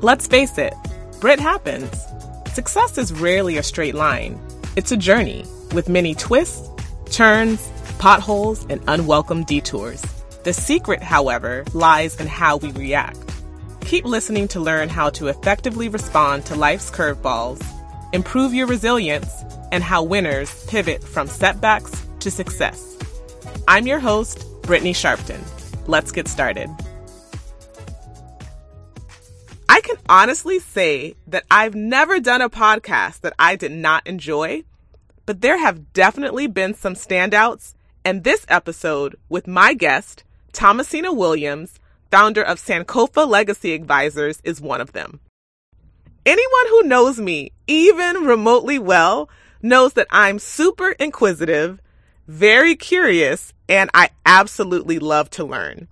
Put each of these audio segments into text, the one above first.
Let's face it, Brit happens. Success is rarely a straight line. It's a journey with many twists, turns, potholes, and unwelcome detours. The secret, however, lies in how we react. Keep listening to learn how to effectively respond to life's curveballs, improve your resilience, and how winners pivot from setbacks to success. I'm your host, Brittany Sharpton. Let's get started. I can honestly say that I've never done a podcast that I did not enjoy, but there have definitely been some standouts, and this episode with my guest, Thomasina Williams, founder of Sankofa Legacy Advisors, is one of them. Anyone who knows me, even remotely well, knows that I'm super inquisitive, very curious, and I absolutely love to learn.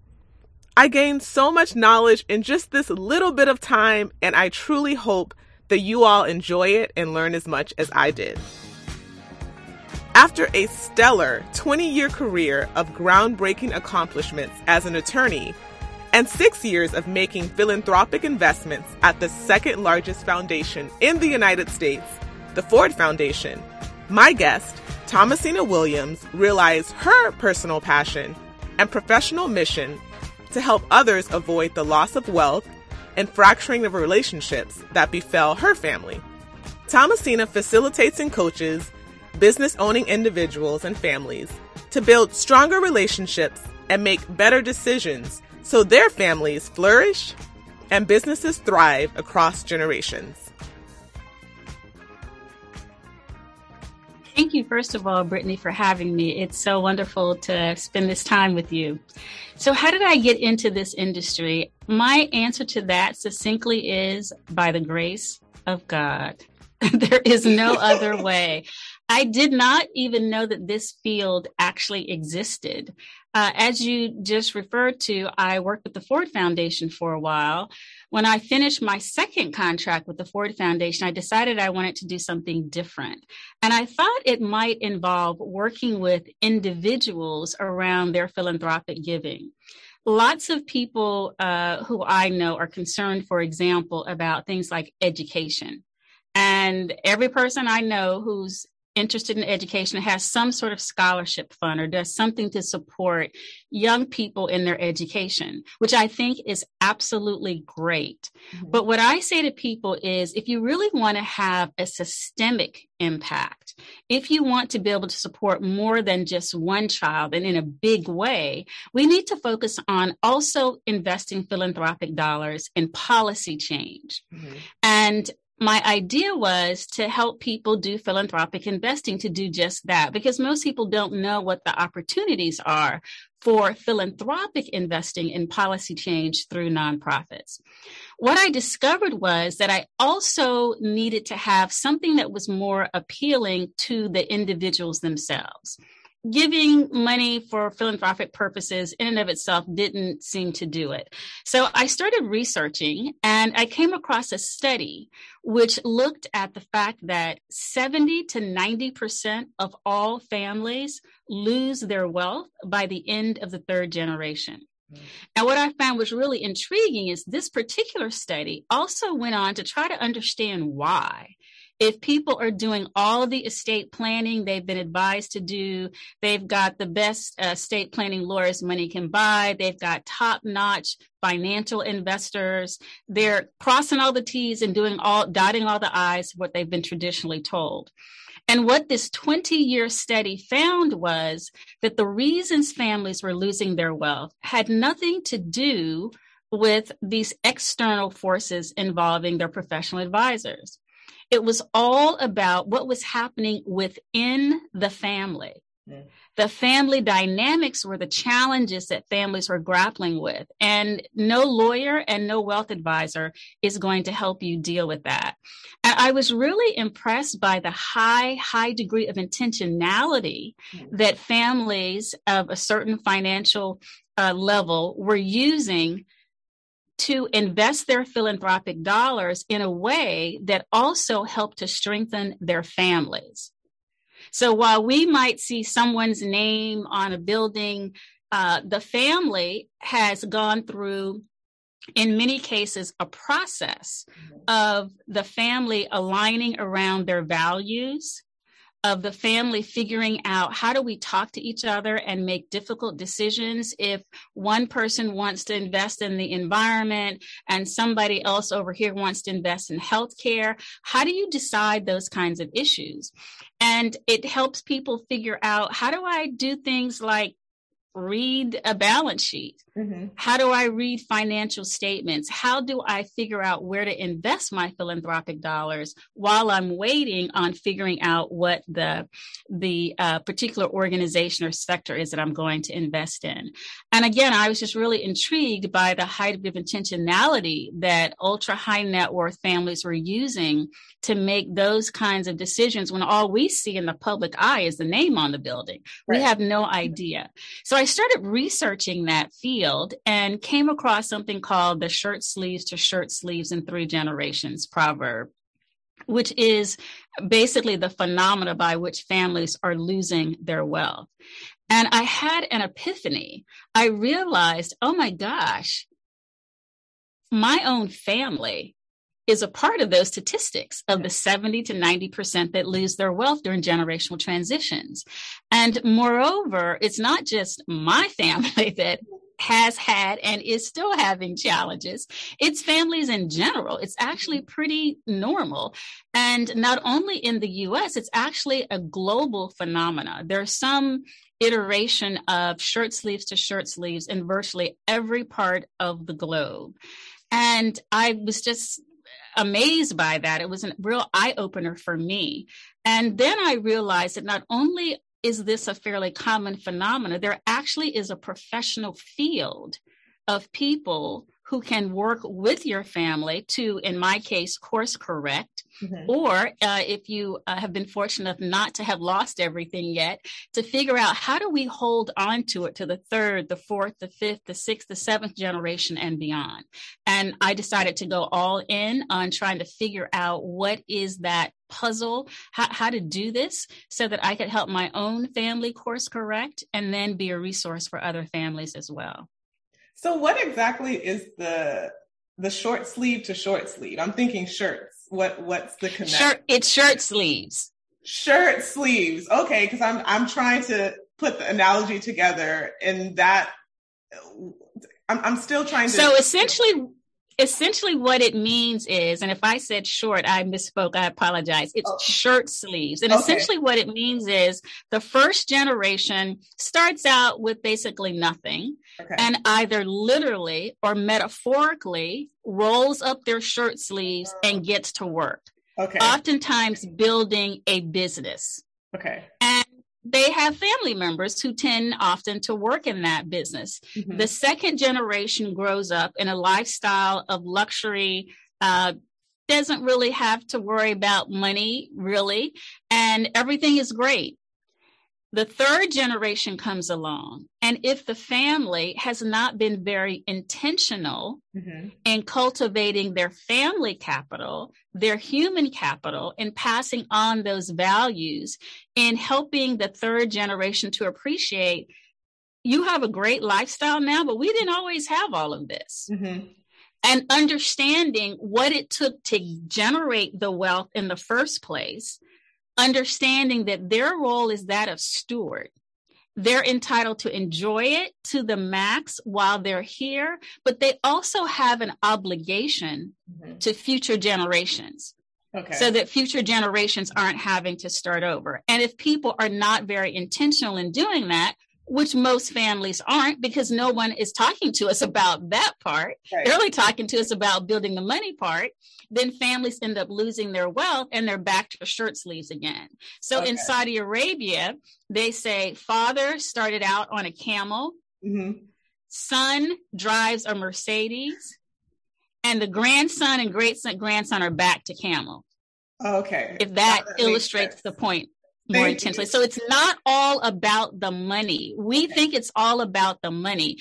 I gained so much knowledge in just this little bit of time, and I truly hope that you all enjoy it and learn as much as I did. After a stellar 20 year career of groundbreaking accomplishments as an attorney and six years of making philanthropic investments at the second largest foundation in the United States, the Ford Foundation, my guest, Thomasina Williams, realized her personal passion and professional mission to help others avoid the loss of wealth and fracturing of relationships that befell her family. Thomasina facilitates and coaches business owning individuals and families to build stronger relationships and make better decisions so their families flourish and businesses thrive across generations. Thank you, first of all, Brittany, for having me. It's so wonderful to spend this time with you. So, how did I get into this industry? My answer to that succinctly is by the grace of God. there is no other way. I did not even know that this field actually existed. Uh, as you just referred to, I worked with the Ford Foundation for a while. When I finished my second contract with the Ford Foundation, I decided I wanted to do something different. And I thought it might involve working with individuals around their philanthropic giving lots of people uh, who I know are concerned, for example, about things like education. And every person I know who's interested in education has some sort of scholarship fund or does something to support young people in their education, which I think is absolutely great. Mm-hmm. But what I say to people is if you really want to have a systemic impact, if you want to be able to support more than just one child and in a big way, we need to focus on also investing philanthropic dollars in policy change. Mm-hmm. And my idea was to help people do philanthropic investing to do just that because most people don't know what the opportunities are for philanthropic investing in policy change through nonprofits. What I discovered was that I also needed to have something that was more appealing to the individuals themselves giving money for philanthropic purposes in and of itself didn't seem to do it. So I started researching and I came across a study which looked at the fact that 70 to 90% of all families lose their wealth by the end of the third generation. Hmm. And what I found was really intriguing is this particular study also went on to try to understand why if people are doing all the estate planning they've been advised to do, they've got the best uh, estate planning lawyers money can buy, they've got top notch financial investors, they're crossing all the T's and doing all, dotting all the I's, what they've been traditionally told. And what this 20 year study found was that the reasons families were losing their wealth had nothing to do with these external forces involving their professional advisors. It was all about what was happening within the family. Mm. The family dynamics were the challenges that families were grappling with. And no lawyer and no wealth advisor is going to help you deal with that. And I was really impressed by the high, high degree of intentionality mm. that families of a certain financial uh, level were using to invest their philanthropic dollars in a way that also helped to strengthen their families. So while we might see someone's name on a building, uh, the family has gone through in many cases, a process of the family aligning around their values, of the family figuring out how do we talk to each other and make difficult decisions if one person wants to invest in the environment and somebody else over here wants to invest in healthcare? How do you decide those kinds of issues? And it helps people figure out how do i do things like read a balance sheet? Mm-hmm. How do I read financial statements? How do I figure out where to invest my philanthropic dollars while I'm waiting on figuring out what the the uh, particular organization or sector is that I'm going to invest in? And again, I was just really intrigued by the high height of intentionality that ultra high net worth families were using to make those kinds of decisions when all we see in the public eye is the name on the building. Right. We have no idea. So I started researching that field and came across something called the shirt sleeves to shirt sleeves in three generations proverb which is basically the phenomena by which families are losing their wealth. And I had an epiphany. I realized, oh my gosh, my own family is a part of those statistics of the 70 to 90% that lose their wealth during generational transitions. And moreover, it's not just my family that has had and is still having challenges. It's families in general. It's actually mm-hmm. pretty normal. And not only in the US, it's actually a global phenomena. There's some iteration of shirt sleeves to shirt sleeves in virtually every part of the globe. And I was just amazed by that. It was a real eye opener for me. And then I realized that not only is this a fairly common phenomenon, there actually is a professional field of people who can work with your family to, in my case, course correct. Mm-hmm. Or uh, if you uh, have been fortunate enough not to have lost everything yet, to figure out how do we hold on to it to the third, the fourth, the fifth, the sixth, the seventh generation and beyond. And I decided to go all in on trying to figure out what is that puzzle, how, how to do this so that I could help my own family course correct and then be a resource for other families as well. So what exactly is the the short sleeve to short sleeve? I'm thinking shirts. What what's the connection? Shirt it's shirt sleeves. Shirt sleeves. Okay, because I'm I'm trying to put the analogy together and that I'm, I'm still trying to So essentially essentially what it means is, and if I said short, I misspoke. I apologize. It's oh. shirt sleeves. And okay. essentially what it means is the first generation starts out with basically nothing okay. and either literally or metaphorically rolls up their shirt sleeves and gets to work. Okay. Oftentimes building a business. Okay. And they have family members who tend often to work in that business. Mm-hmm. The second generation grows up in a lifestyle of luxury, uh, doesn't really have to worry about money, really, and everything is great. The third generation comes along, and if the family has not been very intentional mm-hmm. in cultivating their family capital, their human capital, and passing on those values, in helping the third generation to appreciate you have a great lifestyle now, but we didn't always have all of this. Mm-hmm and understanding what it took to generate the wealth in the first place understanding that their role is that of steward. They're entitled to enjoy it to the max while they're here, but they also have an obligation mm-hmm. to future generations. Okay. So that future generations aren't having to start over. And if people are not very intentional in doing that, which most families aren't because no one is talking to us about that part. Right. They're only talking to us about building the money part. Then families end up losing their wealth and they're back to shirt sleeves again. So okay. in Saudi Arabia, they say father started out on a camel, mm-hmm. son drives a Mercedes, and the grandson and great grandson are back to camel. Okay. If that, that illustrates the point more Thank intensely. You. So it's not all about the money. We think it's all about the money.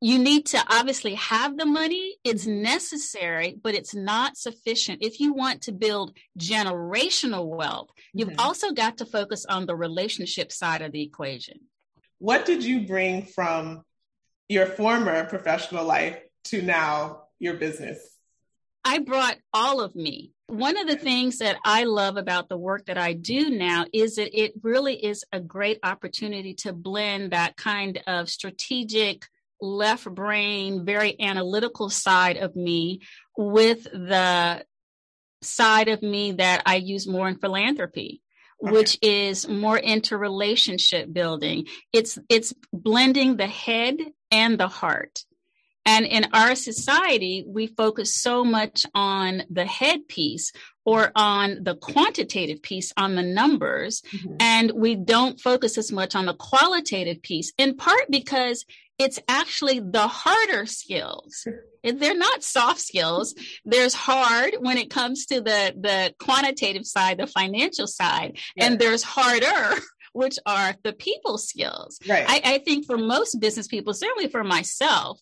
You need to obviously have the money. It's necessary, but it's not sufficient. If you want to build generational wealth, you've mm-hmm. also got to focus on the relationship side of the equation. What did you bring from your former professional life to now your business? I brought all of me. One of the things that I love about the work that I do now is that it really is a great opportunity to blend that kind of strategic left brain, very analytical side of me with the side of me that I use more in philanthropy. Okay. which is more into relationship building. It's it's blending the head and the heart. And in our society, we focus so much on the head piece or on the quantitative piece, on the numbers, mm-hmm. and we don't focus as much on the qualitative piece, in part because it's actually the harder skills. They're not soft skills. There's hard when it comes to the, the quantitative side, the financial side, yeah. and there's harder which are the people skills. Right. I, I, think for most business people, certainly for myself,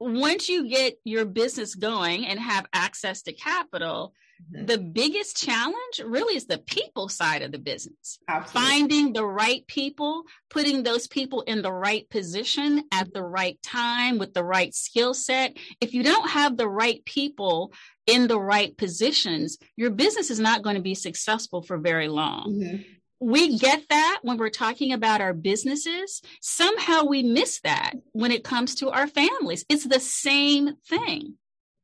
once you get your business going and have access to capital, mm-hmm. the biggest challenge really is the people side of the business. Absolutely. Finding the right people, putting those people in the right position at the right time with the right skill set. If you don't have the right people in the right positions, your business is not going to be successful for very long. Mm-hmm we get that when we're talking about our businesses. Somehow we miss that when it comes to our families. It's the same thing.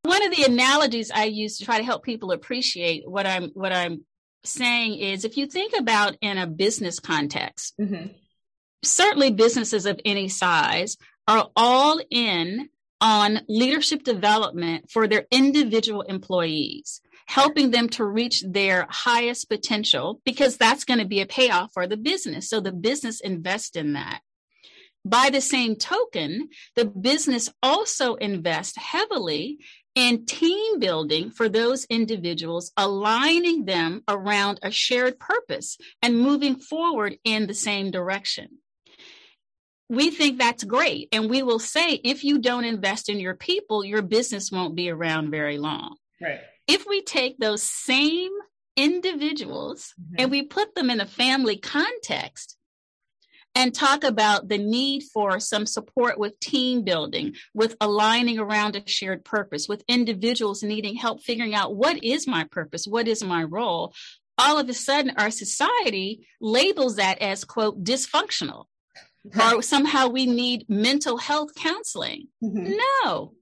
One of the analogies I use to try to help people appreciate what I'm what I'm saying is if you think about in a business context, mm-hmm. certainly businesses of any size are all in on leadership development for their individual employees helping them to reach their highest potential because that's going to be a payoff for the business. So the business invests in that. By the same token, the business also invests heavily in team building for those individuals, aligning them around a shared purpose and moving forward in the same direction. We think that's great. And we will say if you don't invest in your people, your business won't be around very long. Right if we take those same individuals mm-hmm. and we put them in a family context and talk about the need for some support with team building, with aligning around a shared purpose, with individuals needing help figuring out what is my purpose, what is my role, all of a sudden our society labels that as, quote, dysfunctional. or somehow we need mental health counseling. Mm-hmm. No,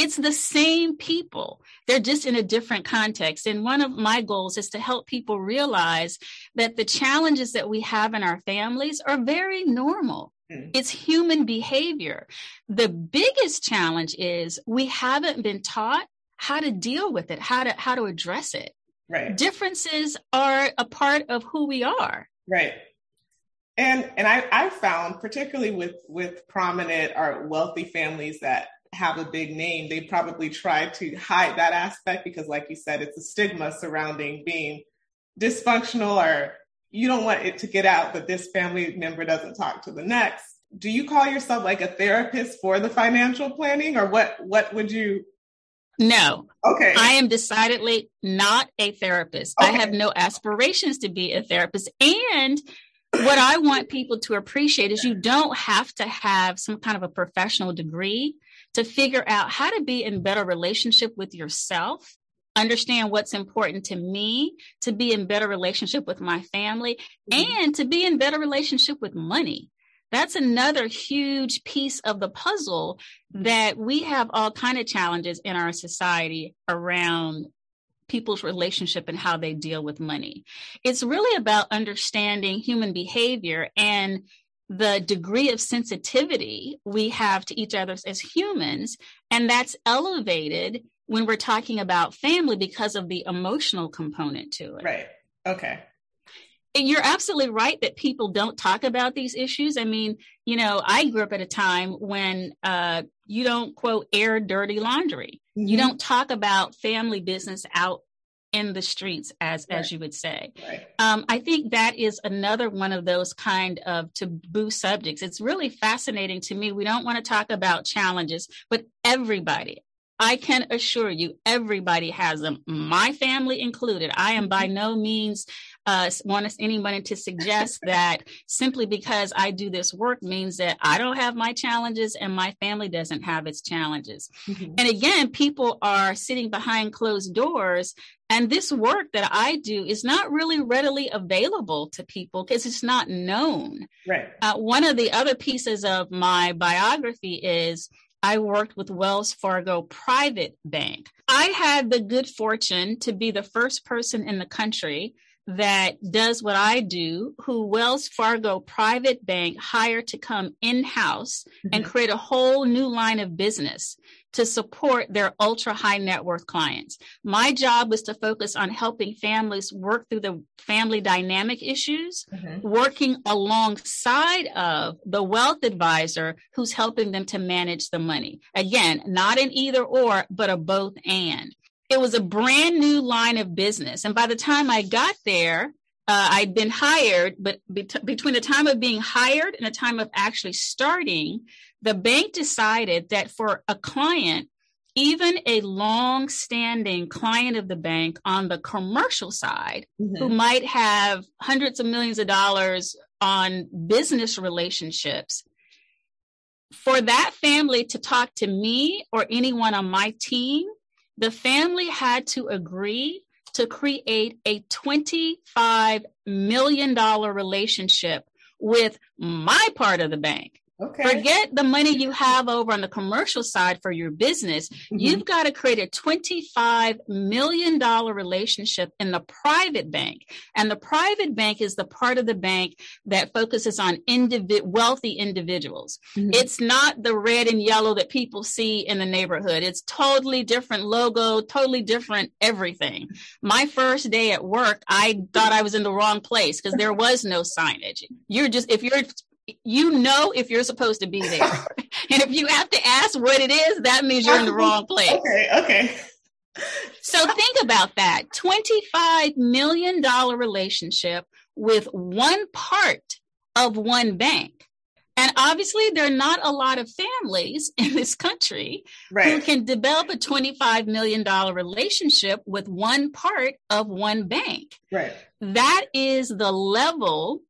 it's the same people. They're just in a different context. And one of my goals is to help people realize that the challenges that we have in our families are very normal. Mm. It's human behavior. The biggest challenge is we haven't been taught how to deal with it, how to how to address it. Right. Differences are a part of who we are. Right. And and I I found particularly with with prominent or wealthy families that have a big name, they probably try to hide that aspect because, like you said, it's a stigma surrounding being dysfunctional or you don't want it to get out that this family member doesn't talk to the next. Do you call yourself like a therapist for the financial planning or what what would you no. Okay. I am decidedly not a therapist. Okay. I have no aspirations to be a therapist. And what I want people to appreciate is you don't have to have some kind of a professional degree to figure out how to be in better relationship with yourself understand what's important to me to be in better relationship with my family mm-hmm. and to be in better relationship with money. That's another huge piece of the puzzle that we have all kind of challenges in our society around people's relationship and how they deal with money. It's really about understanding human behavior and the degree of sensitivity we have to each other as humans. And that's elevated when we're talking about family because of the emotional component to it. Right. Okay. And you're absolutely right that people don't talk about these issues. I mean, you know, I grew up at a time when uh, you don't quote air dirty laundry. Mm-hmm. You don't talk about family business out in the streets as right. as you would say right. um, i think that is another one of those kind of taboo subjects it's really fascinating to me we don't want to talk about challenges but everybody I can assure you, everybody has them, my family included. I am by mm-hmm. no means uh, want anyone to suggest that simply because I do this work means that I don't have my challenges and my family doesn't have its challenges. Mm-hmm. And again, people are sitting behind closed doors and this work that I do is not really readily available to people because it's not known. Right. Uh, one of the other pieces of my biography is I worked with Wells Fargo Private Bank. I had the good fortune to be the first person in the country that does what I do, who Wells Fargo Private Bank hired to come in house mm-hmm. and create a whole new line of business to support their ultra high net worth clients. My job was to focus on helping families work through the family dynamic issues, mm-hmm. working alongside of the wealth advisor who's helping them to manage the money. Again, not an either or, but a both and. It was a brand new line of business. And by the time I got there, uh, I'd been hired, but be- between the time of being hired and the time of actually starting, the bank decided that for a client, even a long standing client of the bank on the commercial side mm-hmm. who might have hundreds of millions of dollars on business relationships, for that family to talk to me or anyone on my team, the family had to agree to create a $25 million relationship with my part of the bank. Okay. Forget the money you have over on the commercial side for your business. Mm-hmm. You've got to create a $25 million relationship in the private bank. And the private bank is the part of the bank that focuses on individ- wealthy individuals. Mm-hmm. It's not the red and yellow that people see in the neighborhood. It's totally different logo, totally different everything. My first day at work, I thought I was in the wrong place because there was no signage. You're just, if you're you know if you're supposed to be there. and if you have to ask what it is, that means you're in the wrong place. Okay, okay. So think about that. $25 million relationship with one part of one bank. And obviously, there are not a lot of families in this country right. who can develop a $25 million relationship with one part of one bank. Right. That is the level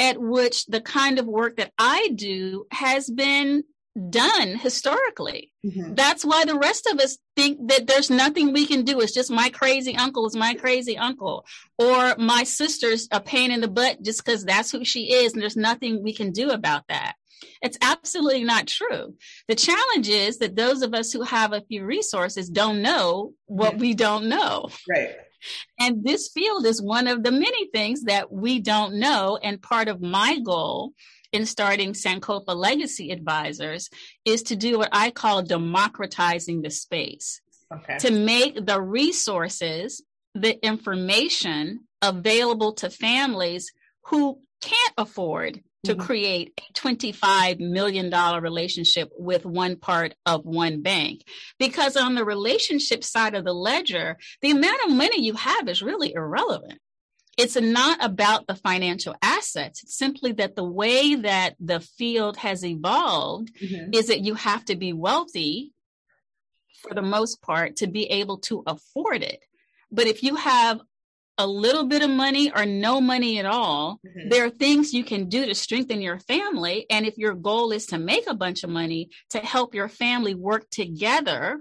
at which the kind of work that I do has been done historically. Mm-hmm. That's why the rest of us think that there's nothing we can do. It's just my crazy uncle is my crazy uncle, or my sister's a pain in the butt just because that's who she is, and there's nothing we can do about that. It's absolutely not true. The challenge is that those of us who have a few resources don't know what we don't know. Right. And this field is one of the many things that we don't know. And part of my goal in starting Sankofa Legacy Advisors is to do what I call democratizing the space. Okay. To make the resources, the information available to families who can't afford to mm-hmm. create a $25 million relationship with one part of one bank. Because on the relationship side of the ledger, the amount of money you have is really irrelevant. It's not about the financial assets. It's simply that the way that the field has evolved mm-hmm. is that you have to be wealthy for the most part to be able to afford it. But if you have a little bit of money or no money at all, mm-hmm. there are things you can do to strengthen your family. And if your goal is to make a bunch of money to help your family work together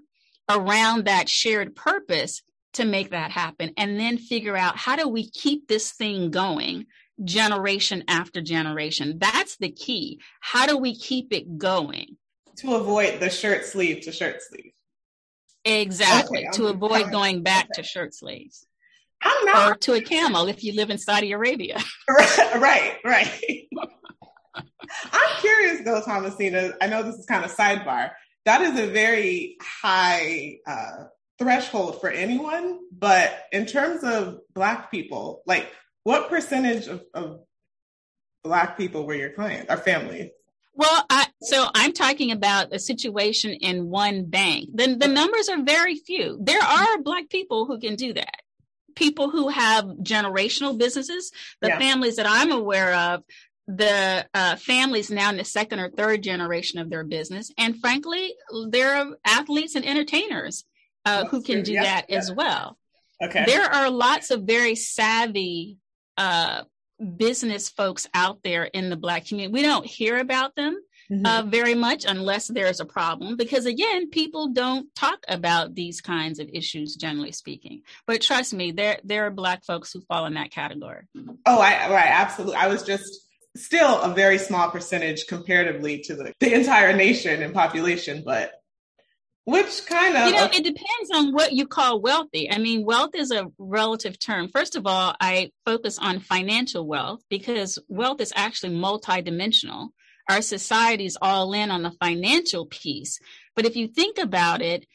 around that shared purpose to make that happen, and then figure out how do we keep this thing going generation after generation. That's the key. How do we keep it going? To avoid the shirt sleeve to shirt sleeve. Exactly. Okay, to avoid going back okay. to shirt sleeves. I'm not. Or to a camel if you live in Saudi Arabia. right, right. I'm curious though, Thomasina. I know this is kind of sidebar. That is a very high uh, threshold for anyone, but in terms of Black people, like what percentage of, of Black people were your clients, or family? Well, I, so I'm talking about a situation in one bank. Then the numbers are very few. There are Black people who can do that people who have generational businesses, the yeah. families that I'm aware of, the uh, families now in the second or third generation of their business. And frankly, there are athletes and entertainers uh, who can do yeah, that yeah. as well. Okay. There are lots of very savvy uh, business folks out there in the Black community. We don't hear about them. Mm-hmm. Uh, very much unless there's a problem because again people don't talk about these kinds of issues generally speaking. But trust me there there are black folks who fall in that category. Oh i right absolutely. I was just still a very small percentage comparatively to the, the entire nation and population but which kind of you know it depends on what you call wealthy. I mean wealth is a relative term. First of all i focus on financial wealth because wealth is actually multidimensional our society's all in on the financial piece. But if you think about it,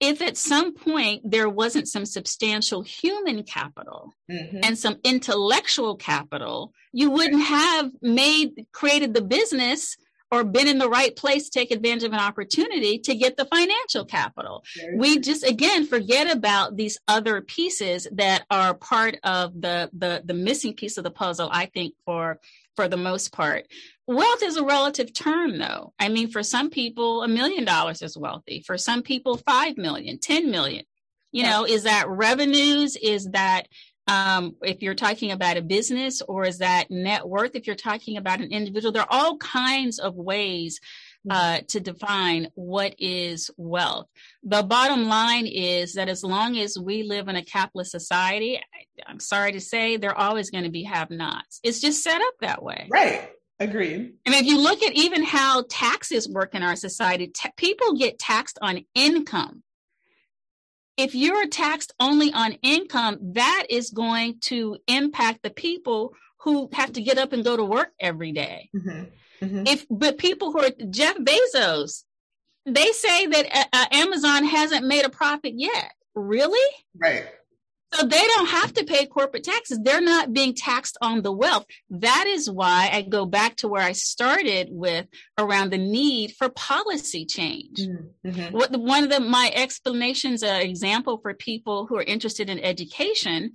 if at some point there wasn't some substantial human capital mm-hmm. and some intellectual capital, you wouldn't have made created the business or been in the right place to take advantage of an opportunity to get the financial capital. We just again forget about these other pieces that are part of the the the missing piece of the puzzle I think for for the most part. Wealth is a relative term, though. I mean, for some people, a million dollars is wealthy. For some people, five million, ten million. You know, is that revenues? Is that um, if you're talking about a business, or is that net worth? If you're talking about an individual, there are all kinds of ways. Uh, to define what is wealth. The bottom line is that as long as we live in a capitalist society, I, I'm sorry to say, there are always going to be have nots. It's just set up that way. Right. Agreed. I mean, if you look at even how taxes work in our society, t- people get taxed on income. If you're taxed only on income, that is going to impact the people who have to get up and go to work every day. Mm-hmm. Mm-hmm. If but people who are Jeff Bezos, they say that uh, uh Amazon hasn't made a profit yet. Really? Right. So they don't have to pay corporate taxes. They're not being taxed on the wealth. That is why I go back to where I started with around the need for policy change. Mm-hmm. mm-hmm. What, one of the, my explanations, an uh, example for people who are interested in education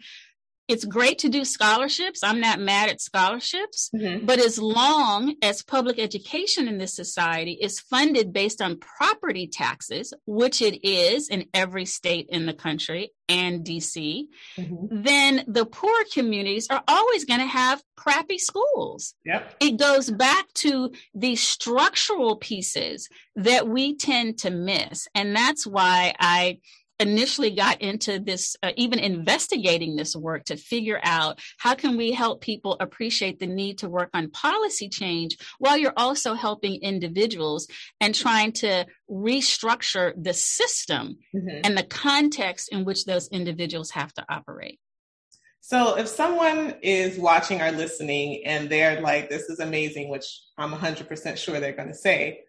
it's great to do scholarships. I'm not mad at scholarships, mm-hmm. but as long as public education in this society is funded based on property taxes, which it is in every state in the country and DC, mm-hmm. then the poor communities are always going to have crappy schools. Yep. It goes back to the structural pieces that we tend to miss. And that's why I initially got into this uh, even investigating this work to figure out how can we help people appreciate the need to work on policy change while you're also helping individuals and trying to restructure the system mm-hmm. and the context in which those individuals have to operate. So if someone is watching or listening and they're like this is amazing which i'm 100% sure they're going to say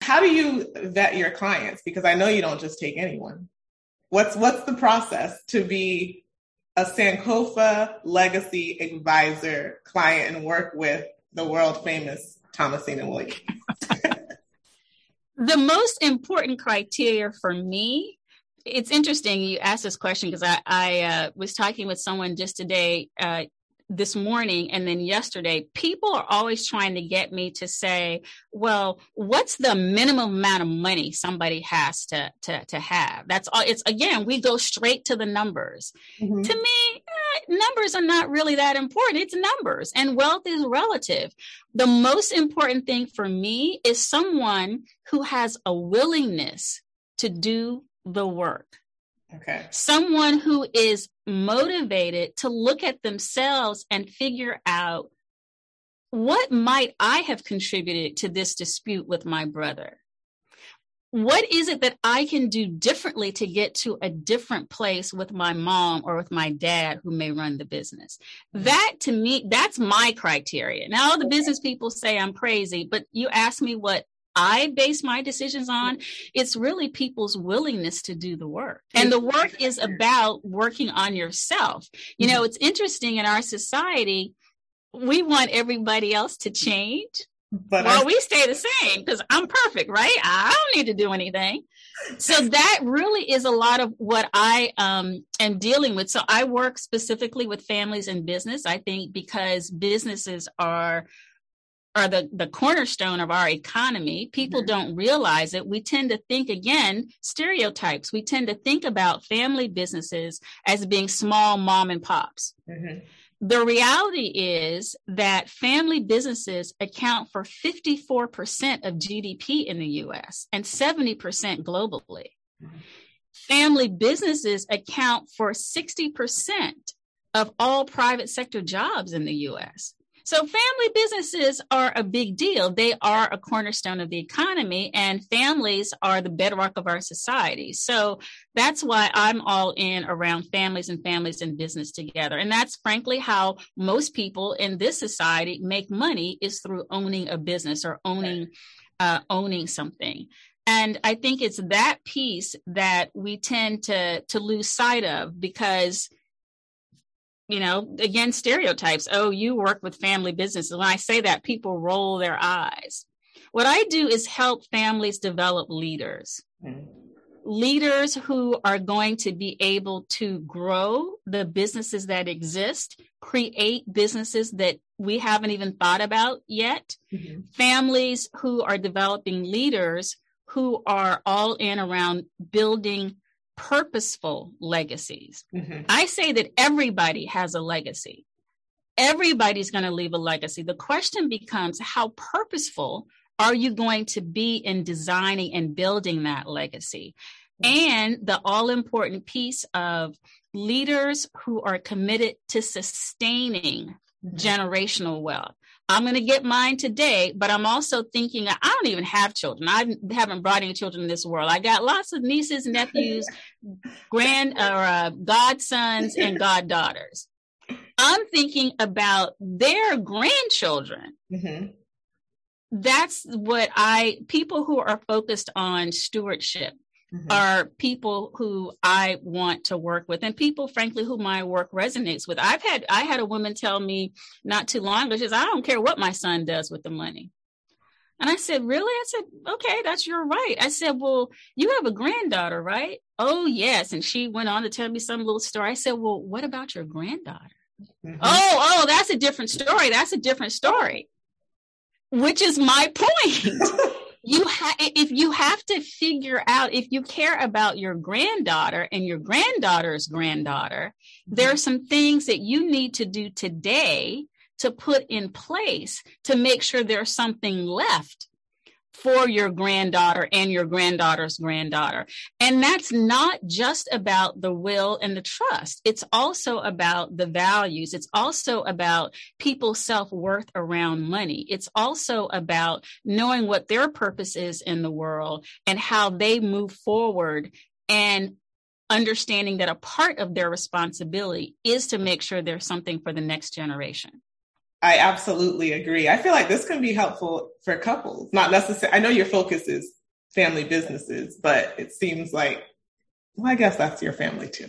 how do you vet your clients? Because i know you don't just take anyone What's what's the process to be a Sankofa legacy advisor client and work with the world famous Thomasina Williams? the most important criteria for me it's interesting you asked this question because I, I uh, was talking with someone just today uh, this morning and then yesterday, people are always trying to get me to say, well, what's the minimum amount of money somebody has to, to, to have? That's all. It's again, we go straight to the numbers. Mm-hmm. To me, eh, numbers are not really that important. It's numbers and wealth is relative. The most important thing for me is someone who has a willingness to do the work. Okay. Someone who is motivated to look at themselves and figure out what might I have contributed to this dispute with my brother? What is it that I can do differently to get to a different place with my mom or with my dad who may run the business? Mm-hmm. That to me, that's my criteria. Now, all the business people say I'm crazy, but you ask me what I base my decisions on, it's really people's willingness to do the work. And the work is about working on yourself. You know, mm-hmm. it's interesting in our society, we want everybody else to change. But well, I- we stay the same because I'm perfect, right? I don't need to do anything. So that really is a lot of what I um, am dealing with. So I work specifically with families and business. I think because businesses are are the, the cornerstone of our economy. People mm-hmm. don't realize it. We tend to think again, stereotypes. We tend to think about family businesses as being small mom and pops. Mm-hmm. the reality is that family businesses account for 54% of GDP in the US and 70% globally. Family businesses account for 60% of all private sector jobs in the US. So family businesses are a big deal. They are a cornerstone of the economy and families are the bedrock of our society. So that's why I'm all in around families and families and business together. And that's frankly how most people in this society make money is through owning a business or owning uh, owning something. And I think it's that piece that we tend to to lose sight of because you know, again, stereotypes. Oh, you work with family businesses. When I say that, people roll their eyes. What I do is help families develop leaders. Mm-hmm. Leaders who are going to be able to grow the businesses that exist, create businesses that we haven't even thought about yet. Mm-hmm. Families who are developing leaders who are all in around building purposeful legacies. Mm-hmm. I say that everybody has a legacy. Everybody's going to leave a legacy. The question becomes how purposeful are you going to be in designing and building that legacy? And the all important piece of leaders who are committed to sustaining mm-hmm. generational wealth. I'm going to get mine today, but I'm also thinking I don't even have children. I haven't brought any children in this world. I got lots of nieces, nephews, grand or uh, godsons, and goddaughters. I'm thinking about their grandchildren. Mm-hmm. That's what I, people who are focused on stewardship mm-hmm. are people who I want to work with and people, frankly, who my work resonates with. I've had, I had a woman tell me not too long ago, she says, I don't care what my son does with the money. And I said, Really? I said, Okay, that's your right. I said, Well, you have a granddaughter, right? Oh, yes. And she went on to tell me some little story. I said, Well, what about your granddaughter? Mm-hmm. Oh, oh, that's a different story. That's a different story, which is my point. you have if you have to figure out if you care about your granddaughter and your granddaughter's granddaughter mm-hmm. there are some things that you need to do today to put in place to make sure there's something left for your granddaughter and your granddaughter's granddaughter. And that's not just about the will and the trust. It's also about the values. It's also about people's self worth around money. It's also about knowing what their purpose is in the world and how they move forward and understanding that a part of their responsibility is to make sure there's something for the next generation. I absolutely agree. I feel like this can be helpful for couples. Not necessarily, I know your focus is family businesses, but it seems like, well, I guess that's your family too.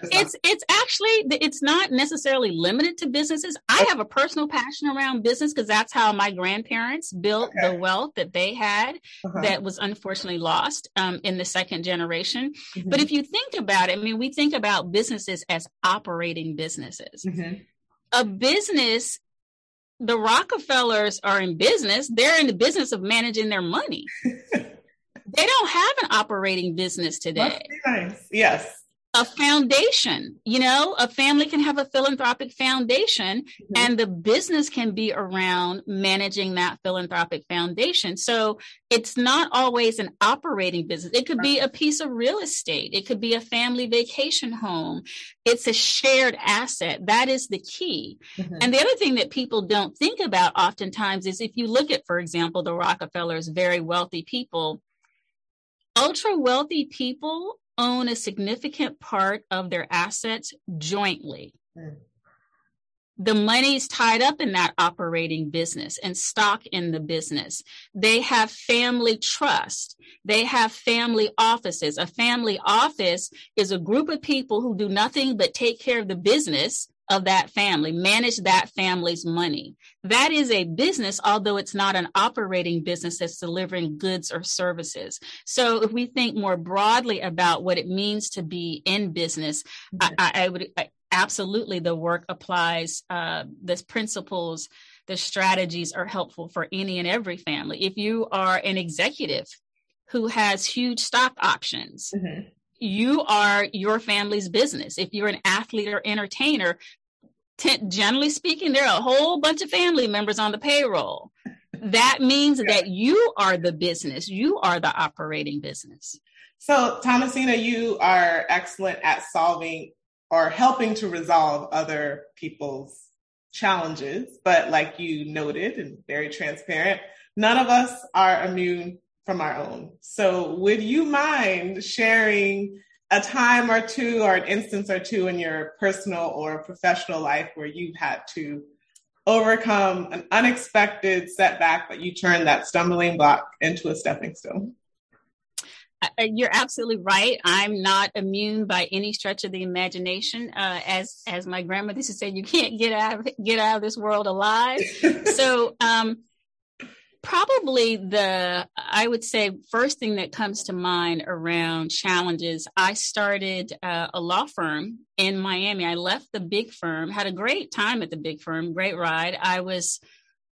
It's it's, it's actually it's not necessarily limited to businesses. I have a personal passion around business because that's how my grandparents built okay. the wealth that they had uh-huh. that was unfortunately lost um, in the second generation. Mm-hmm. But if you think about it, I mean, we think about businesses as operating businesses. Mm-hmm. A business the Rockefellers are in business. They're in the business of managing their money. they don't have an operating business today. Nice. Yes a foundation you know? A family can have a philanthropic foundation mm-hmm. and the business can be around managing that philanthropic foundation. So it's not always an operating business. It could be a piece of real estate. It could be a family vacation home. It's a shared asset. That is the key. Mm-hmm. and the other thing that people don't think about oftentimes is if you look at for example the rockefellers very wealthy people ultra wealthy people own a significant part of their assets jointly. Mm. The is tied up in that operating business and stock in the business. They have family trust. They have family offices. A family office is a group of people who do nothing but take care of the business of that family, manage that family's money. That is a business, although it's not an operating business that's delivering goods or services. So if we think more broadly about what it means to be in business, I, I, would I, absolutely the work applies, uh, the principles, the strategies are helpful for any and every family. If you are an executive who has huge stock options, mm-hmm you are your family's business. If you're an athlete or entertainer, generally speaking, there are a whole bunch of family members on the payroll. That means yeah. that you are the business, you are the operating business. So, Thomasina, you are excellent at solving or helping to resolve other people's challenges. But, like you noted and very transparent, none of us are immune from our own. So, would you mind sharing a time or two or an instance or two in your personal or professional life where you've had to overcome an unexpected setback, but you turned that stumbling block into a stepping stone? You're absolutely right. I'm not immune by any stretch of the imagination. Uh, as as my grandmother used to say, you can't get out of, get out of this world alive. so um, probably the i would say first thing that comes to mind around challenges i started uh, a law firm in miami. I left the big firm had a great time at the big firm great ride. I was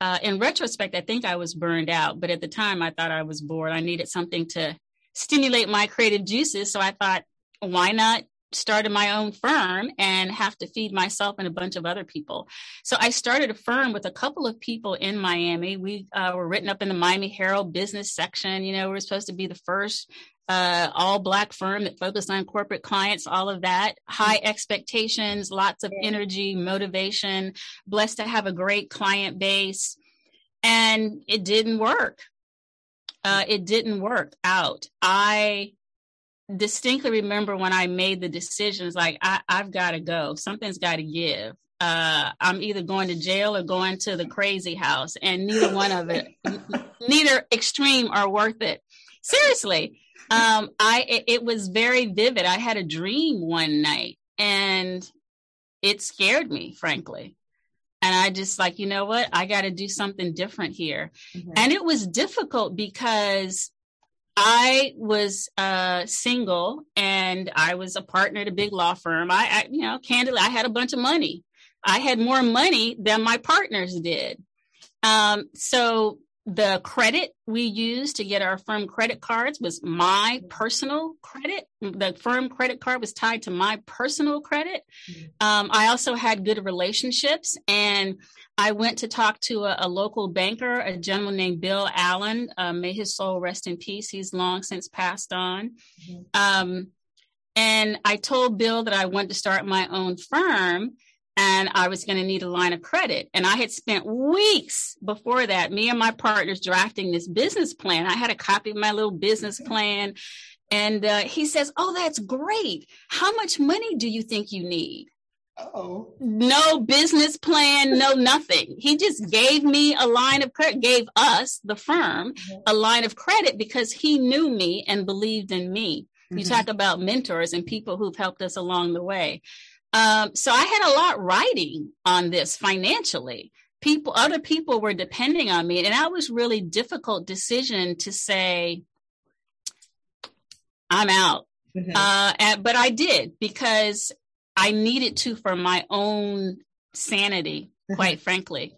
uh, in retrospect i think i was burned out but at the time i thought i was bored. I needed something to stimulate my creative juices so i thought why not started my own firm and have to feed myself and a bunch of other people. So I started a firm with a couple of people in Miami. We uh, were written up in the Miami Herald business section. You know, we are supposed to be the first uh, all black firm that focused on corporate clients, all of that, high expectations, lots of energy, motivation, blessed to have a great client base. And it didn't work. Uh, it didn't work out. I distinctly remember when I made the decisions like I, I've got to go. Something's got to give. Uh, I'm either going to jail or going to the crazy house, and neither one of it, neither extreme are worth it. Seriously, um, I it, it was very vivid. I had a dream one night, and it scared me, frankly. And I just like, you know what? I got to do something different here. Mm-hmm. And it was difficult because I was uh, single and I was a partner at a big law firm. I, I, you know, candidly, I had a bunch of money. I had more money than my partners did. Um, so the credit we used to get our firm credit cards was my personal credit. The firm credit card was tied to my personal credit. Mm-hmm. Um, I also had good relationships and I went to talk to a, a local banker, a gentleman named Bill Allen. Uh, may his soul rest in peace. He's long since passed on. Mm-hmm. Um, and I told Bill that I wanted to start my own firm and I was going to need a line of credit. And I had spent weeks before that, me and my partners drafting this business plan. I had a copy of my little business plan. And uh, he says, Oh, that's great. How much money do you think you need? Oh. No business plan, no nothing. He just gave me a line of credit, gave us, the firm, a line of credit because he knew me and believed in me. Mm-hmm. You talk about mentors and people who've helped us along the way. Um, so I had a lot riding on this financially. People, other people were depending on me, and that was really difficult decision to say, "I'm out." Mm-hmm. Uh, and, but I did because I needed to for my own sanity, mm-hmm. quite frankly.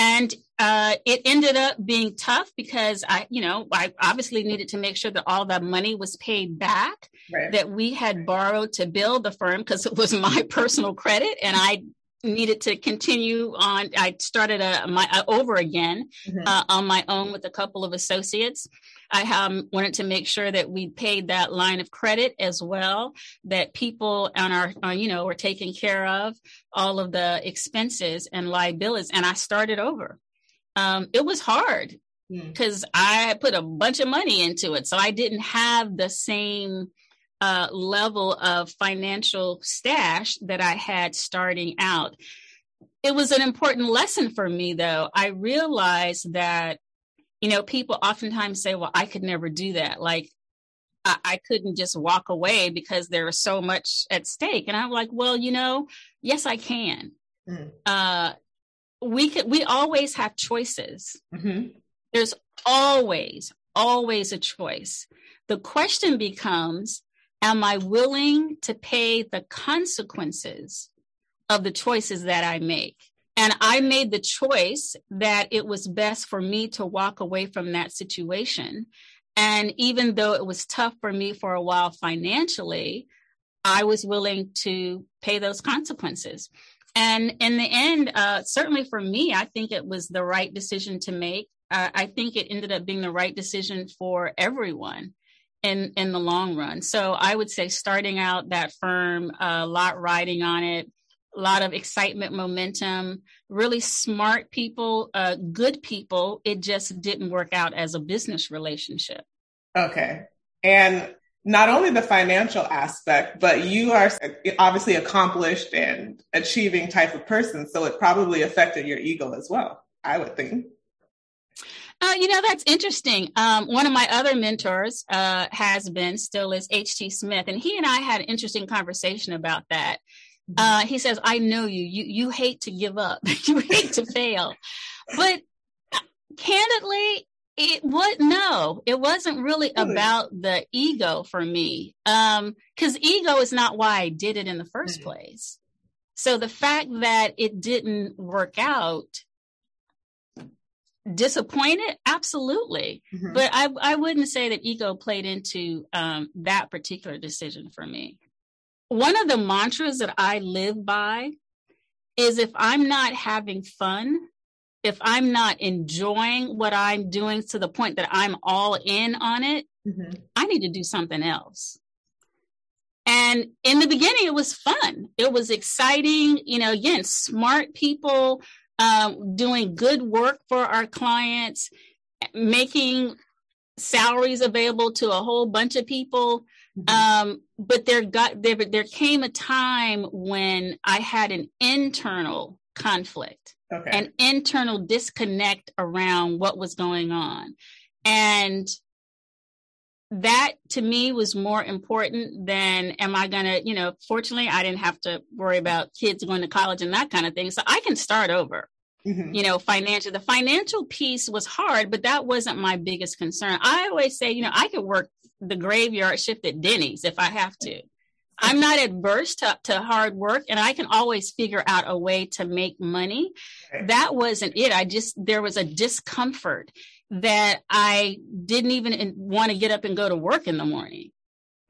And uh, it ended up being tough because I, you know, I obviously needed to make sure that all that money was paid back right. that we had borrowed to build the firm because it was my personal credit and I needed to continue on. I started a, my a, over again mm-hmm. uh, on my own with a couple of associates. I um, wanted to make sure that we paid that line of credit as well, that people on our, uh, you know, were taking care of all of the expenses and liabilities. And I started over. Um, it was hard because mm. I put a bunch of money into it. So I didn't have the same uh, level of financial stash that I had starting out. It was an important lesson for me, though. I realized that you know, people oftentimes say, well, I could never do that. Like, I, I couldn't just walk away because there is so much at stake. And I'm like, well, you know, yes, I can. Mm. Uh, we could, we always have choices. Mm-hmm. There's always, always a choice. The question becomes, am I willing to pay the consequences of the choices that I make? And I made the choice that it was best for me to walk away from that situation. And even though it was tough for me for a while financially, I was willing to pay those consequences. And in the end, uh, certainly for me, I think it was the right decision to make. Uh, I think it ended up being the right decision for everyone in in the long run. So I would say starting out that firm, a lot riding on it, a lot of excitement, momentum, really smart people, uh, good people. It just didn't work out as a business relationship. Okay. And not only the financial aspect, but you are obviously accomplished and achieving type of person. So it probably affected your ego as well, I would think. Uh, you know, that's interesting. Um, one of my other mentors uh, has been, still is H.T. Smith, and he and I had an interesting conversation about that. Uh, he says, "I know you. You you hate to give up. you hate to fail, but candidly, it what no, it wasn't really, about the ego for me. Um, because ego is not why I did it in the 1st mm-hmm. place. So the fact that it didn't work out disappointed absolutely mm-hmm. but I, I wouldn't say that ego played into um, that particular decision for me one of the mantras that i live by is if i'm not having fun if i'm not enjoying what i'm doing to the point that i'm all in on it mm-hmm. i need to do something else and in the beginning it was fun it was exciting you know again smart people um, doing good work for our clients, making salaries available to a whole bunch of people. Mm-hmm. Um, but there got there there came a time when I had an internal conflict, okay. an internal disconnect around what was going on, and that to me was more important than am I going to, you know, fortunately I didn't have to worry about kids going to college and that kind of thing. So I can start over. Mm-hmm. You know, financial, the financial piece was hard, but that wasn't my biggest concern. I always say, you know, I could work the graveyard shift at Denny's if I have to. I'm not adverse to, to hard work and I can always figure out a way to make money. That wasn't it. I just, there was a discomfort that I didn't even want to get up and go to work in the morning.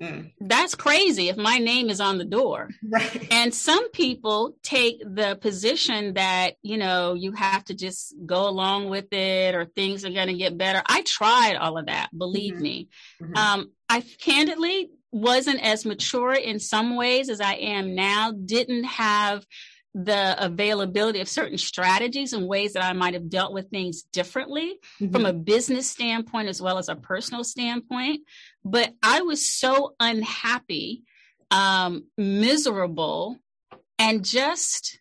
Mm. That's crazy if my name is on the door. Right. And some people take the position that, you know, you have to just go along with it or things are going to get better. I tried all of that, believe mm-hmm. me. Mm-hmm. Um, I candidly wasn't as mature in some ways as I am now, didn't have the availability of certain strategies and ways that I might have dealt with things differently mm-hmm. from a business standpoint as well as a personal standpoint. But I was so unhappy, um, miserable, and just,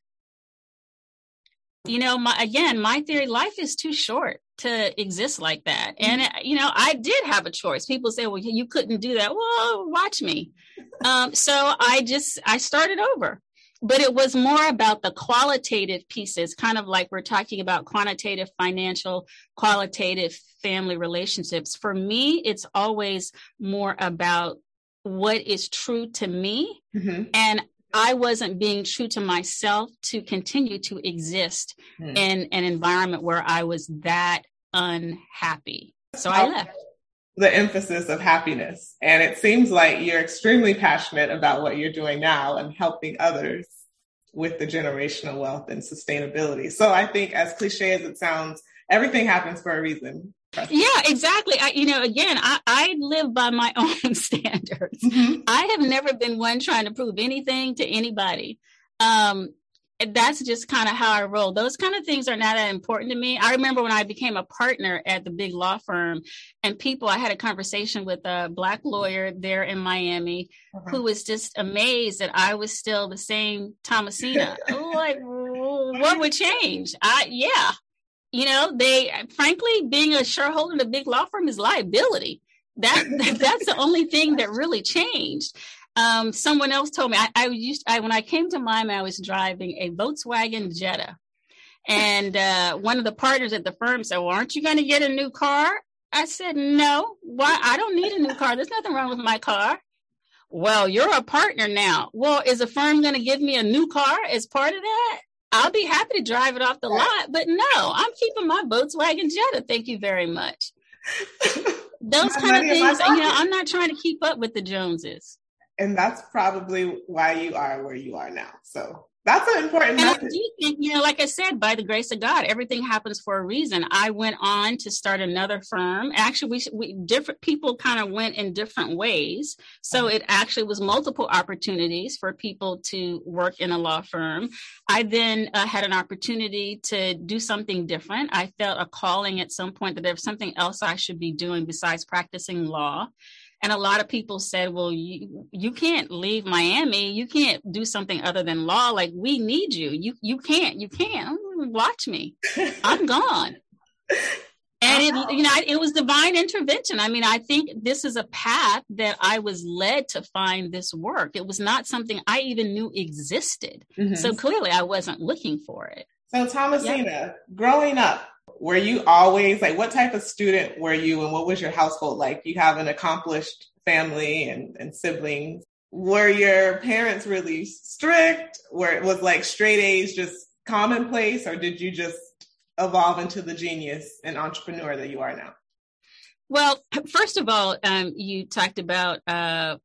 you know, my, again, my theory life is too short to exist like that. And, mm-hmm. you know, I did have a choice. People say, well, you couldn't do that. Well, watch me. Um, so I just, I started over but it was more about the qualitative pieces, kind of like we're talking about quantitative financial, qualitative family relationships. For me, it's always more about what is true to me. Mm-hmm. And I wasn't being true to myself to continue to exist mm. in an environment where I was that unhappy. So I left the emphasis of happiness. And it seems like you're extremely passionate about what you're doing now and helping others with the generational wealth and sustainability. So I think, as cliche as it sounds, everything happens for a reason. Yeah, exactly. I, you know, again, I, I live by my own standards. Mm-hmm. I have never been one trying to prove anything to anybody. Um, that's just kind of how I roll. Those kind of things are not that important to me. I remember when I became a partner at the big law firm, and people, I had a conversation with a black lawyer there in Miami uh-huh. who was just amazed that I was still the same Thomasina. like, what would change? I, yeah. You know, they, frankly, being a shareholder in a big law firm is liability. That, that's the only thing that really changed. Um, someone else told me I, I used I, when I came to Miami, I was driving a Volkswagen Jetta, and uh, one of the partners at the firm said, "Well, aren't you going to get a new car?" I said, "No. Why? I don't need a new car. There's nothing wrong with my car." Well, you're a partner now. Well, is the firm going to give me a new car as part of that? I'll be happy to drive it off the lot, but no, I'm keeping my Volkswagen Jetta. Thank you very much. Those kind of things, you know, I'm not trying to keep up with the Joneses and that's probably why you are where you are now. So That's an important and message. I do think, you know, like I said, by the grace of God, everything happens for a reason. I went on to start another firm. Actually, we, we different people kind of went in different ways. So it actually was multiple opportunities for people to work in a law firm. I then uh, had an opportunity to do something different. I felt a calling at some point that there was something else I should be doing besides practicing law and a lot of people said well you you can't leave miami. You can't do something other than law. Like we need you. You you can't you can't. Watch me. I'm gone. And it you know it was divine intervention. I mean i think this is a path that i was led to find this work. It was not something i even knew existed. Mm-hmm. so clearly i wasn't looking for it. So thomasina yeah. growing up were you always like what type of student were you and what was your household like? You have an accomplished family and, and siblings. Were your parents really strict? Where it was like straight a's just commonplace or did you just evolve into the genius and entrepreneur that you are now? Well first of all um, you talked about uh,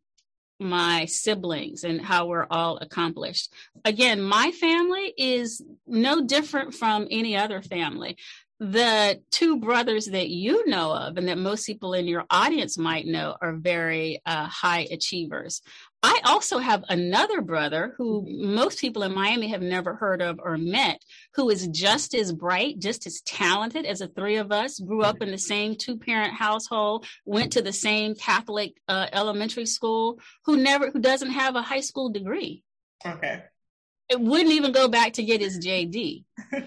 my siblings and how we're all accomplished. Again, my family is no different from any other family the two brothers that you know of and that most people in your audience might know are very uh, high achievers. I also have another brother who most people in Miami have never heard of or met, who is just as bright, just as talented as the three of us, grew up in the same two parent household, went to the same Catholic uh, elementary school, who never, who doesn't have a high school degree. Okay it wouldn't even go back to get his GED.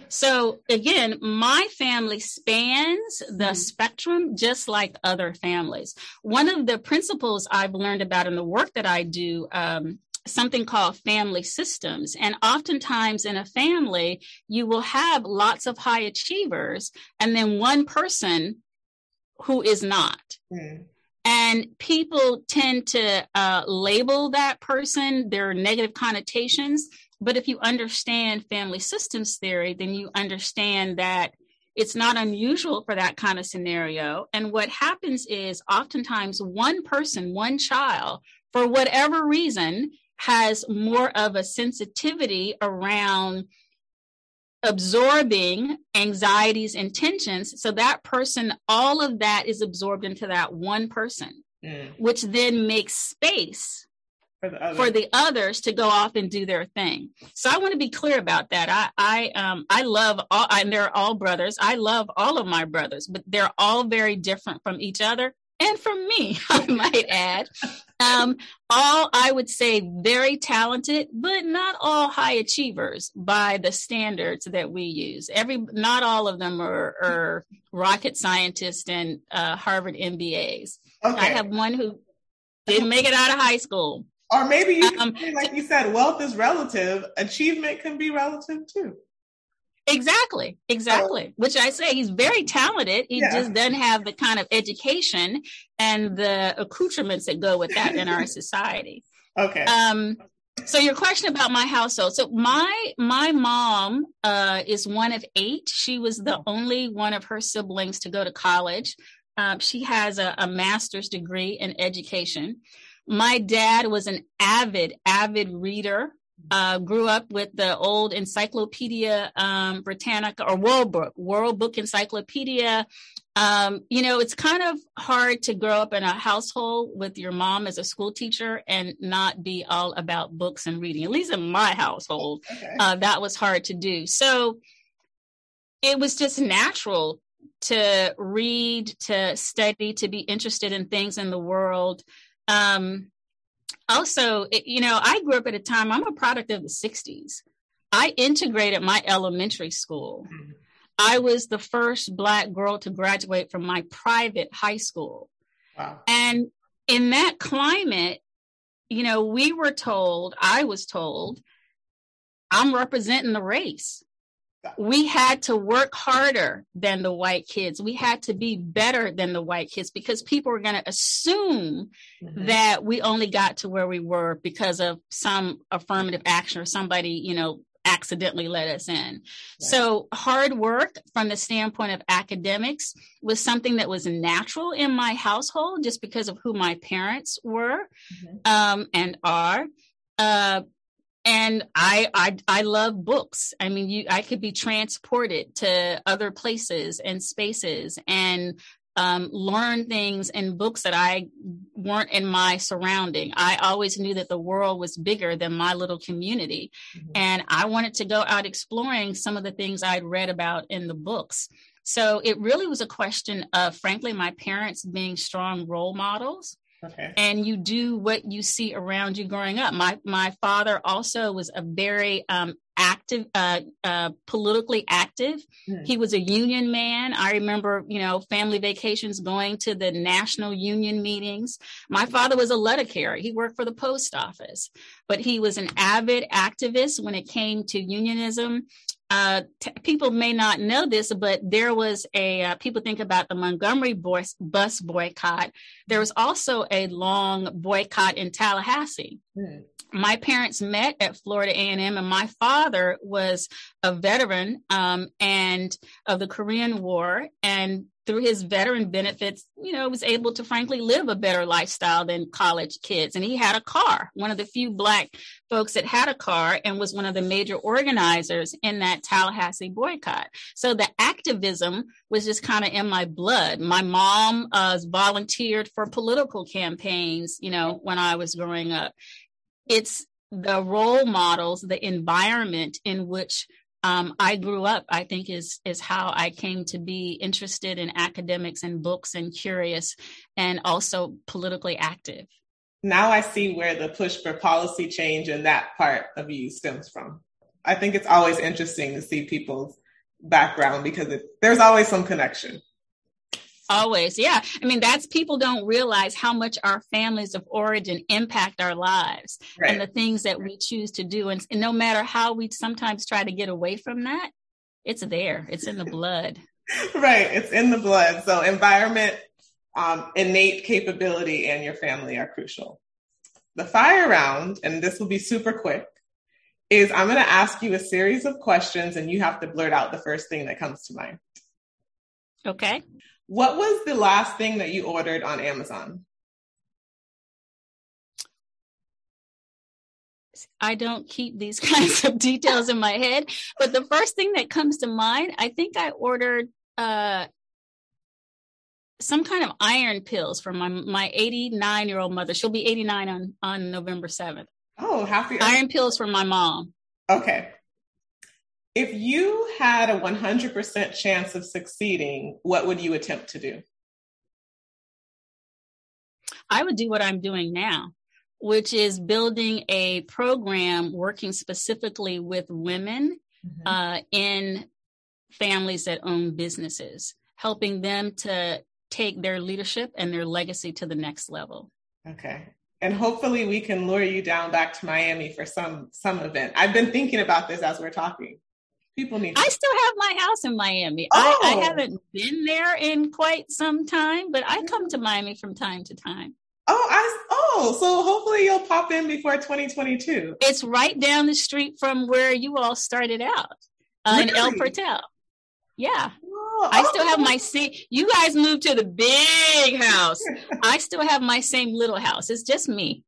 so again, my family spans the mm-hmm. spectrum just like other families. One of the principles I've learned about in the work that I do, um, something called family systems. And oftentimes in a family, you will have lots of high achievers and then one person who is not. Mm. And people tend to uh, label that person, their negative connotations. But if you understand family systems theory, then you understand that it's not unusual for that kind of scenario. And what happens is oftentimes one person, one child, for whatever reason, has more of a sensitivity around absorbing anxieties and tensions. So that person, all of that is absorbed into that one person, mm. which then makes space for the, for the, others to go off and do their thing. So I want to be clear about that. I I um I love all and they're all brothers. I love all of my brothers, but they're all very different from each other and from me, I might add. Um, all I would say very talented, but not all high achievers by the standards that we use. Every not all of them are, are rocket scientists and uh, Harvard MBAs. Okay. I have one who didn't make it out of high school. Or maybe you um, like you said, wealth is relative. Achievement can be relative too. Exactly, exactly. Which I say he's very talented. He yeah. just doesn't have the kind of education and the accoutrements that go with that in our society. Okay. Um, so your question about my household. So my my mom uh, is one of eight. She was the only one of her siblings to go to college. Um, she has a, a master's degree in education. My dad was an avid, avid reader. Uh, grew up with the old Encyclopedia um, Britannica or World Book, World Book Encyclopedia. Um, you know, it's kind of hard to grow up in a household with your mom as a school teacher and not be all about books and reading. At least in my household, okay. uh, that was hard to do. So it was just natural to read, to study, to be interested in things in the world. Um, also, you know, I grew up at a time, I'm a product of the 60s. I integrated my elementary school. I was the first Black girl to graduate from my private high school. Wow. And in that climate, you know, we were told, I was told, I'm representing the race we had to work harder than the white kids. We had to be better than the white kids because people were going to assume mm-hmm. that we only got to where we were because of some affirmative action or somebody, you know, accidentally let us in. Right. So hard work from the standpoint of academics was something that was natural in my household just because of who my parents were mm-hmm. um, and are. Uh, and I, I I love books. I mean, you I could be transported to other places and spaces and um, learn things in books that I weren't in my surrounding. I always knew that the world was bigger than my little community. Mm-hmm. And I wanted to go out exploring some of the things I'd read about in the books. So it really was a question of, frankly, my parents being strong role models. Okay. And you do what you see around you growing up. My my father also was a very um, active, uh, uh, politically active. Mm. He was a union man. I remember, you know, family vacations going to the national union meetings. My father was a letter carrier. He worked for the post office, but he was an avid activist when it came to unionism. Uh, t- people may not know this, but there was a, uh, people think about the Montgomery bus, bus boycott. There was also a long boycott in Tallahassee. Mm my parents met at Florida A&M, and my father was a veteran um, and of the Korean War, and through his veteran benefits, you know, was able to frankly live a better lifestyle than college kids. And he had a car, one of the few black folks that had a car and was one of the major organizers in that Tallahassee boycott. So the activism was just kind of in my blood. My mom uh, volunteered for political campaigns, you know, when I was growing up it's the role models, the environment in which um, I grew up, I think is is how I came to be interested in academics and books and curious and also politically active. Now I see where the push for policy change and that part of you stems from. I think it's always interesting to see people's background because it, there's always some connection. Always. Yeah. I mean, that's people don't realize how much our families of origin impact our lives right. and the things that we choose to do. And, and no matter how we sometimes try to get away from that, it's there, it's in the blood. right. It's in the blood. So, environment, um, innate capability, and your family are crucial. The fire round, and this will be super quick, is I'm going to ask you a series of questions and you have to blurt out the first thing that comes to mind. Okay. What was the last thing that you ordered on Amazon? I don't keep these kinds of details in my head, but the first thing that comes to mind, I think I ordered uh, some kind of iron pills for my my 89 year old mother. She'll be 89 on on November 7th. Oh, happy iron pills for my mom. Okay. If you had a 100% chance of succeeding, what would you attempt to do? I would do what I'm doing now, which is building a program working specifically with women mm-hmm. uh, in families that own businesses, helping them to take their leadership and their legacy to the next level. Okay. And hopefully we can lure you down back to Miami for some some event. I've been thinking about this as we're talking. People need. To- I still have my house in Miami. Oh. I, I, oh. haven't been there in quite some time, but I come to Miami from time to time. Oh, I oh, so hopefully you'll pop in before 2022. It's right down the street from where you all started out uh, really? in El Portal. Yeah. Oh, I still have my same. You guys moved to the big house. I still have my same little house. It's just me.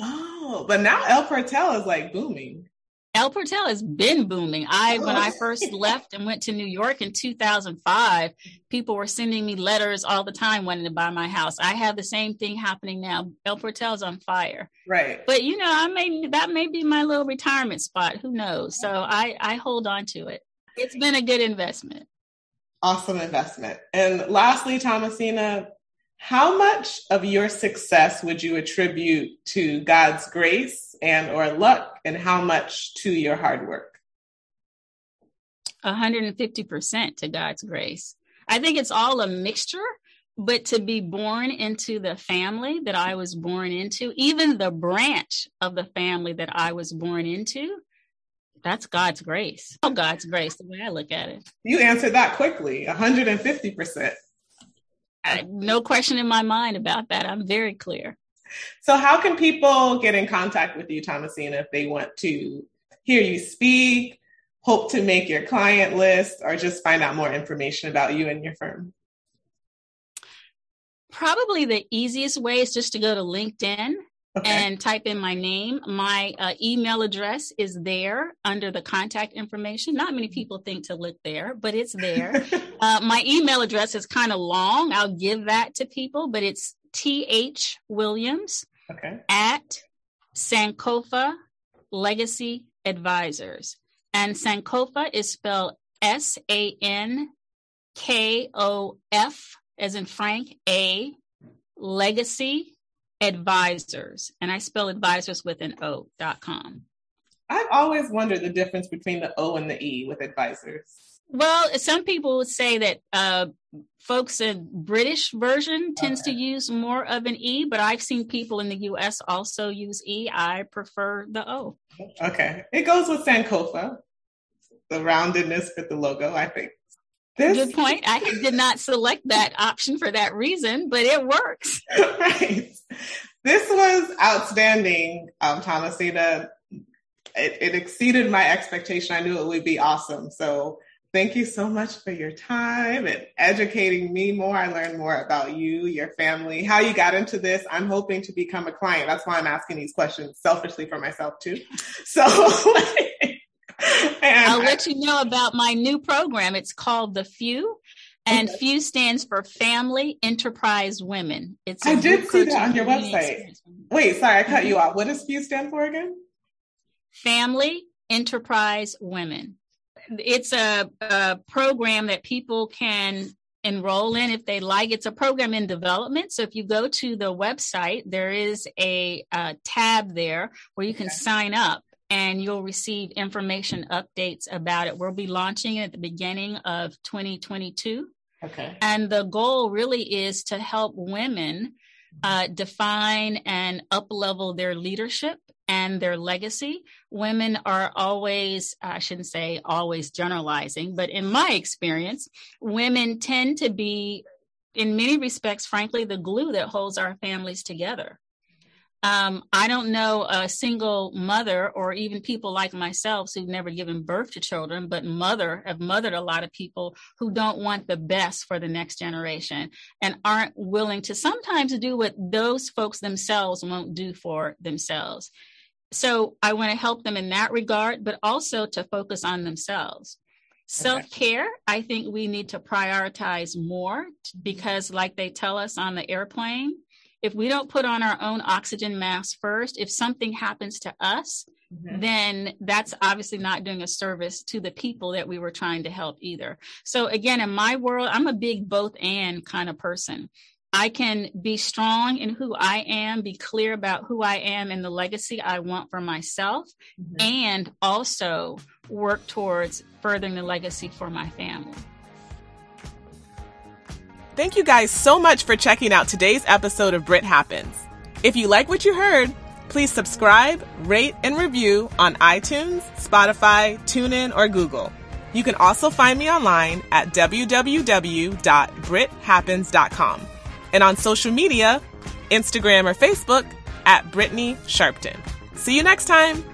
Oh, but now El Portal is like booming. El Portal has been booming. I when I oh. first left and went to New York in 2005, people were sending me letters all the time wanting to buy my house. I have the same thing happening now. El Portal's on fire. Right. But you know, I may that may be my little retirement spot. Who knows? So I I hold on to it. It's been a good investment. Awesome investment. And lastly, Thomasina, how much of your success would you attribute to God's grace and or luck and how much to your hard work? 150% to God's grace. I think it's all a mixture, but to be born into the family that I was born into, even the branch of the family that I was born into, that's God's grace. Oh, God's grace, the way I look at it. You answered that quickly, 150% no question in my mind about that. I'm very clear. So, how can people get in contact with you, Thomasina, if they want to hear you speak, hope to make your client list, or just find out more information about you and your firm? Probably the easiest way is just to go to LinkedIn okay. and type in my name. My uh, email address is there under the contact information. Not many people think to look there, but it's there. uh, my email address is kind of long. I'll give that to people, but it's th williams okay. at Sankofa Legacy Advisors. And Sankofa is spelled S A N K O F, as in Frank, A, Legacy Advisors. And I spell advisors with an O dot com. I've always wondered the difference between the O and the E with advisors. Well, some people would say that uh, folks in British version tends okay. to use more of an E, but I've seen people in the U.S. also use E. I prefer the O. Okay, it goes with Sankofa, the roundedness with the logo. I think. This... Good point. I did not select that option for that reason, but it works. right. This was outstanding, um, Thomasina. It, it exceeded my expectation. I knew it would be awesome. So Thank you so much for your time and educating me more. I learned more about you, your family, how you got into this. I'm hoping to become a client. That's why I'm asking these questions selfishly for myself too. So I'll let you know about my new program. It's called The Few. And okay. FEW stands for Family Enterprise Women. It's I did see that on your website. Wait, sorry, I cut mm-hmm. you off. What does FEW stand for again? Family Enterprise Women it's a, a program that people can enroll in if they like. It's a program in development. So if you go to the website, there is a, a tab there where you can okay. sign up and you'll receive information updates about it. We'll be launching it at the beginning of 2022. Okay. And the goal really is to help women uh, define and up level their leadership and their legacy. Women are always, I shouldn't say always generalizing, but in my experience, women tend to be, in many respects, frankly, the glue that holds our families together. Um, I don't know a single mother or even people like myself who've never given birth to children, but mother have mothered a lot of people who don't want the best for the next generation and aren't willing to sometimes do what those folks themselves won't do for themselves. So I want to help them in that regard, but also to focus on themselves. Self care, I think we need to prioritize more because, like they tell us on the airplane, if we don't put on our own oxygen mask first, if something happens to us, mm-hmm. then that's obviously not doing a service to the people that we were trying to help either. So, again, in my world, I'm a big both and kind of person. I can be strong in who I am, be clear about who I am and the legacy I want for myself, mm-hmm. and also work towards furthering the legacy for my family. Thank you guys so much for checking out today's episode of Brit Happens. If you like what you heard, please subscribe, rate, and review on iTunes, Spotify, TuneIn, or Google. You can also find me online at www.brithappens.com and on social media, Instagram or Facebook at Brittany Sharpton. See you next time.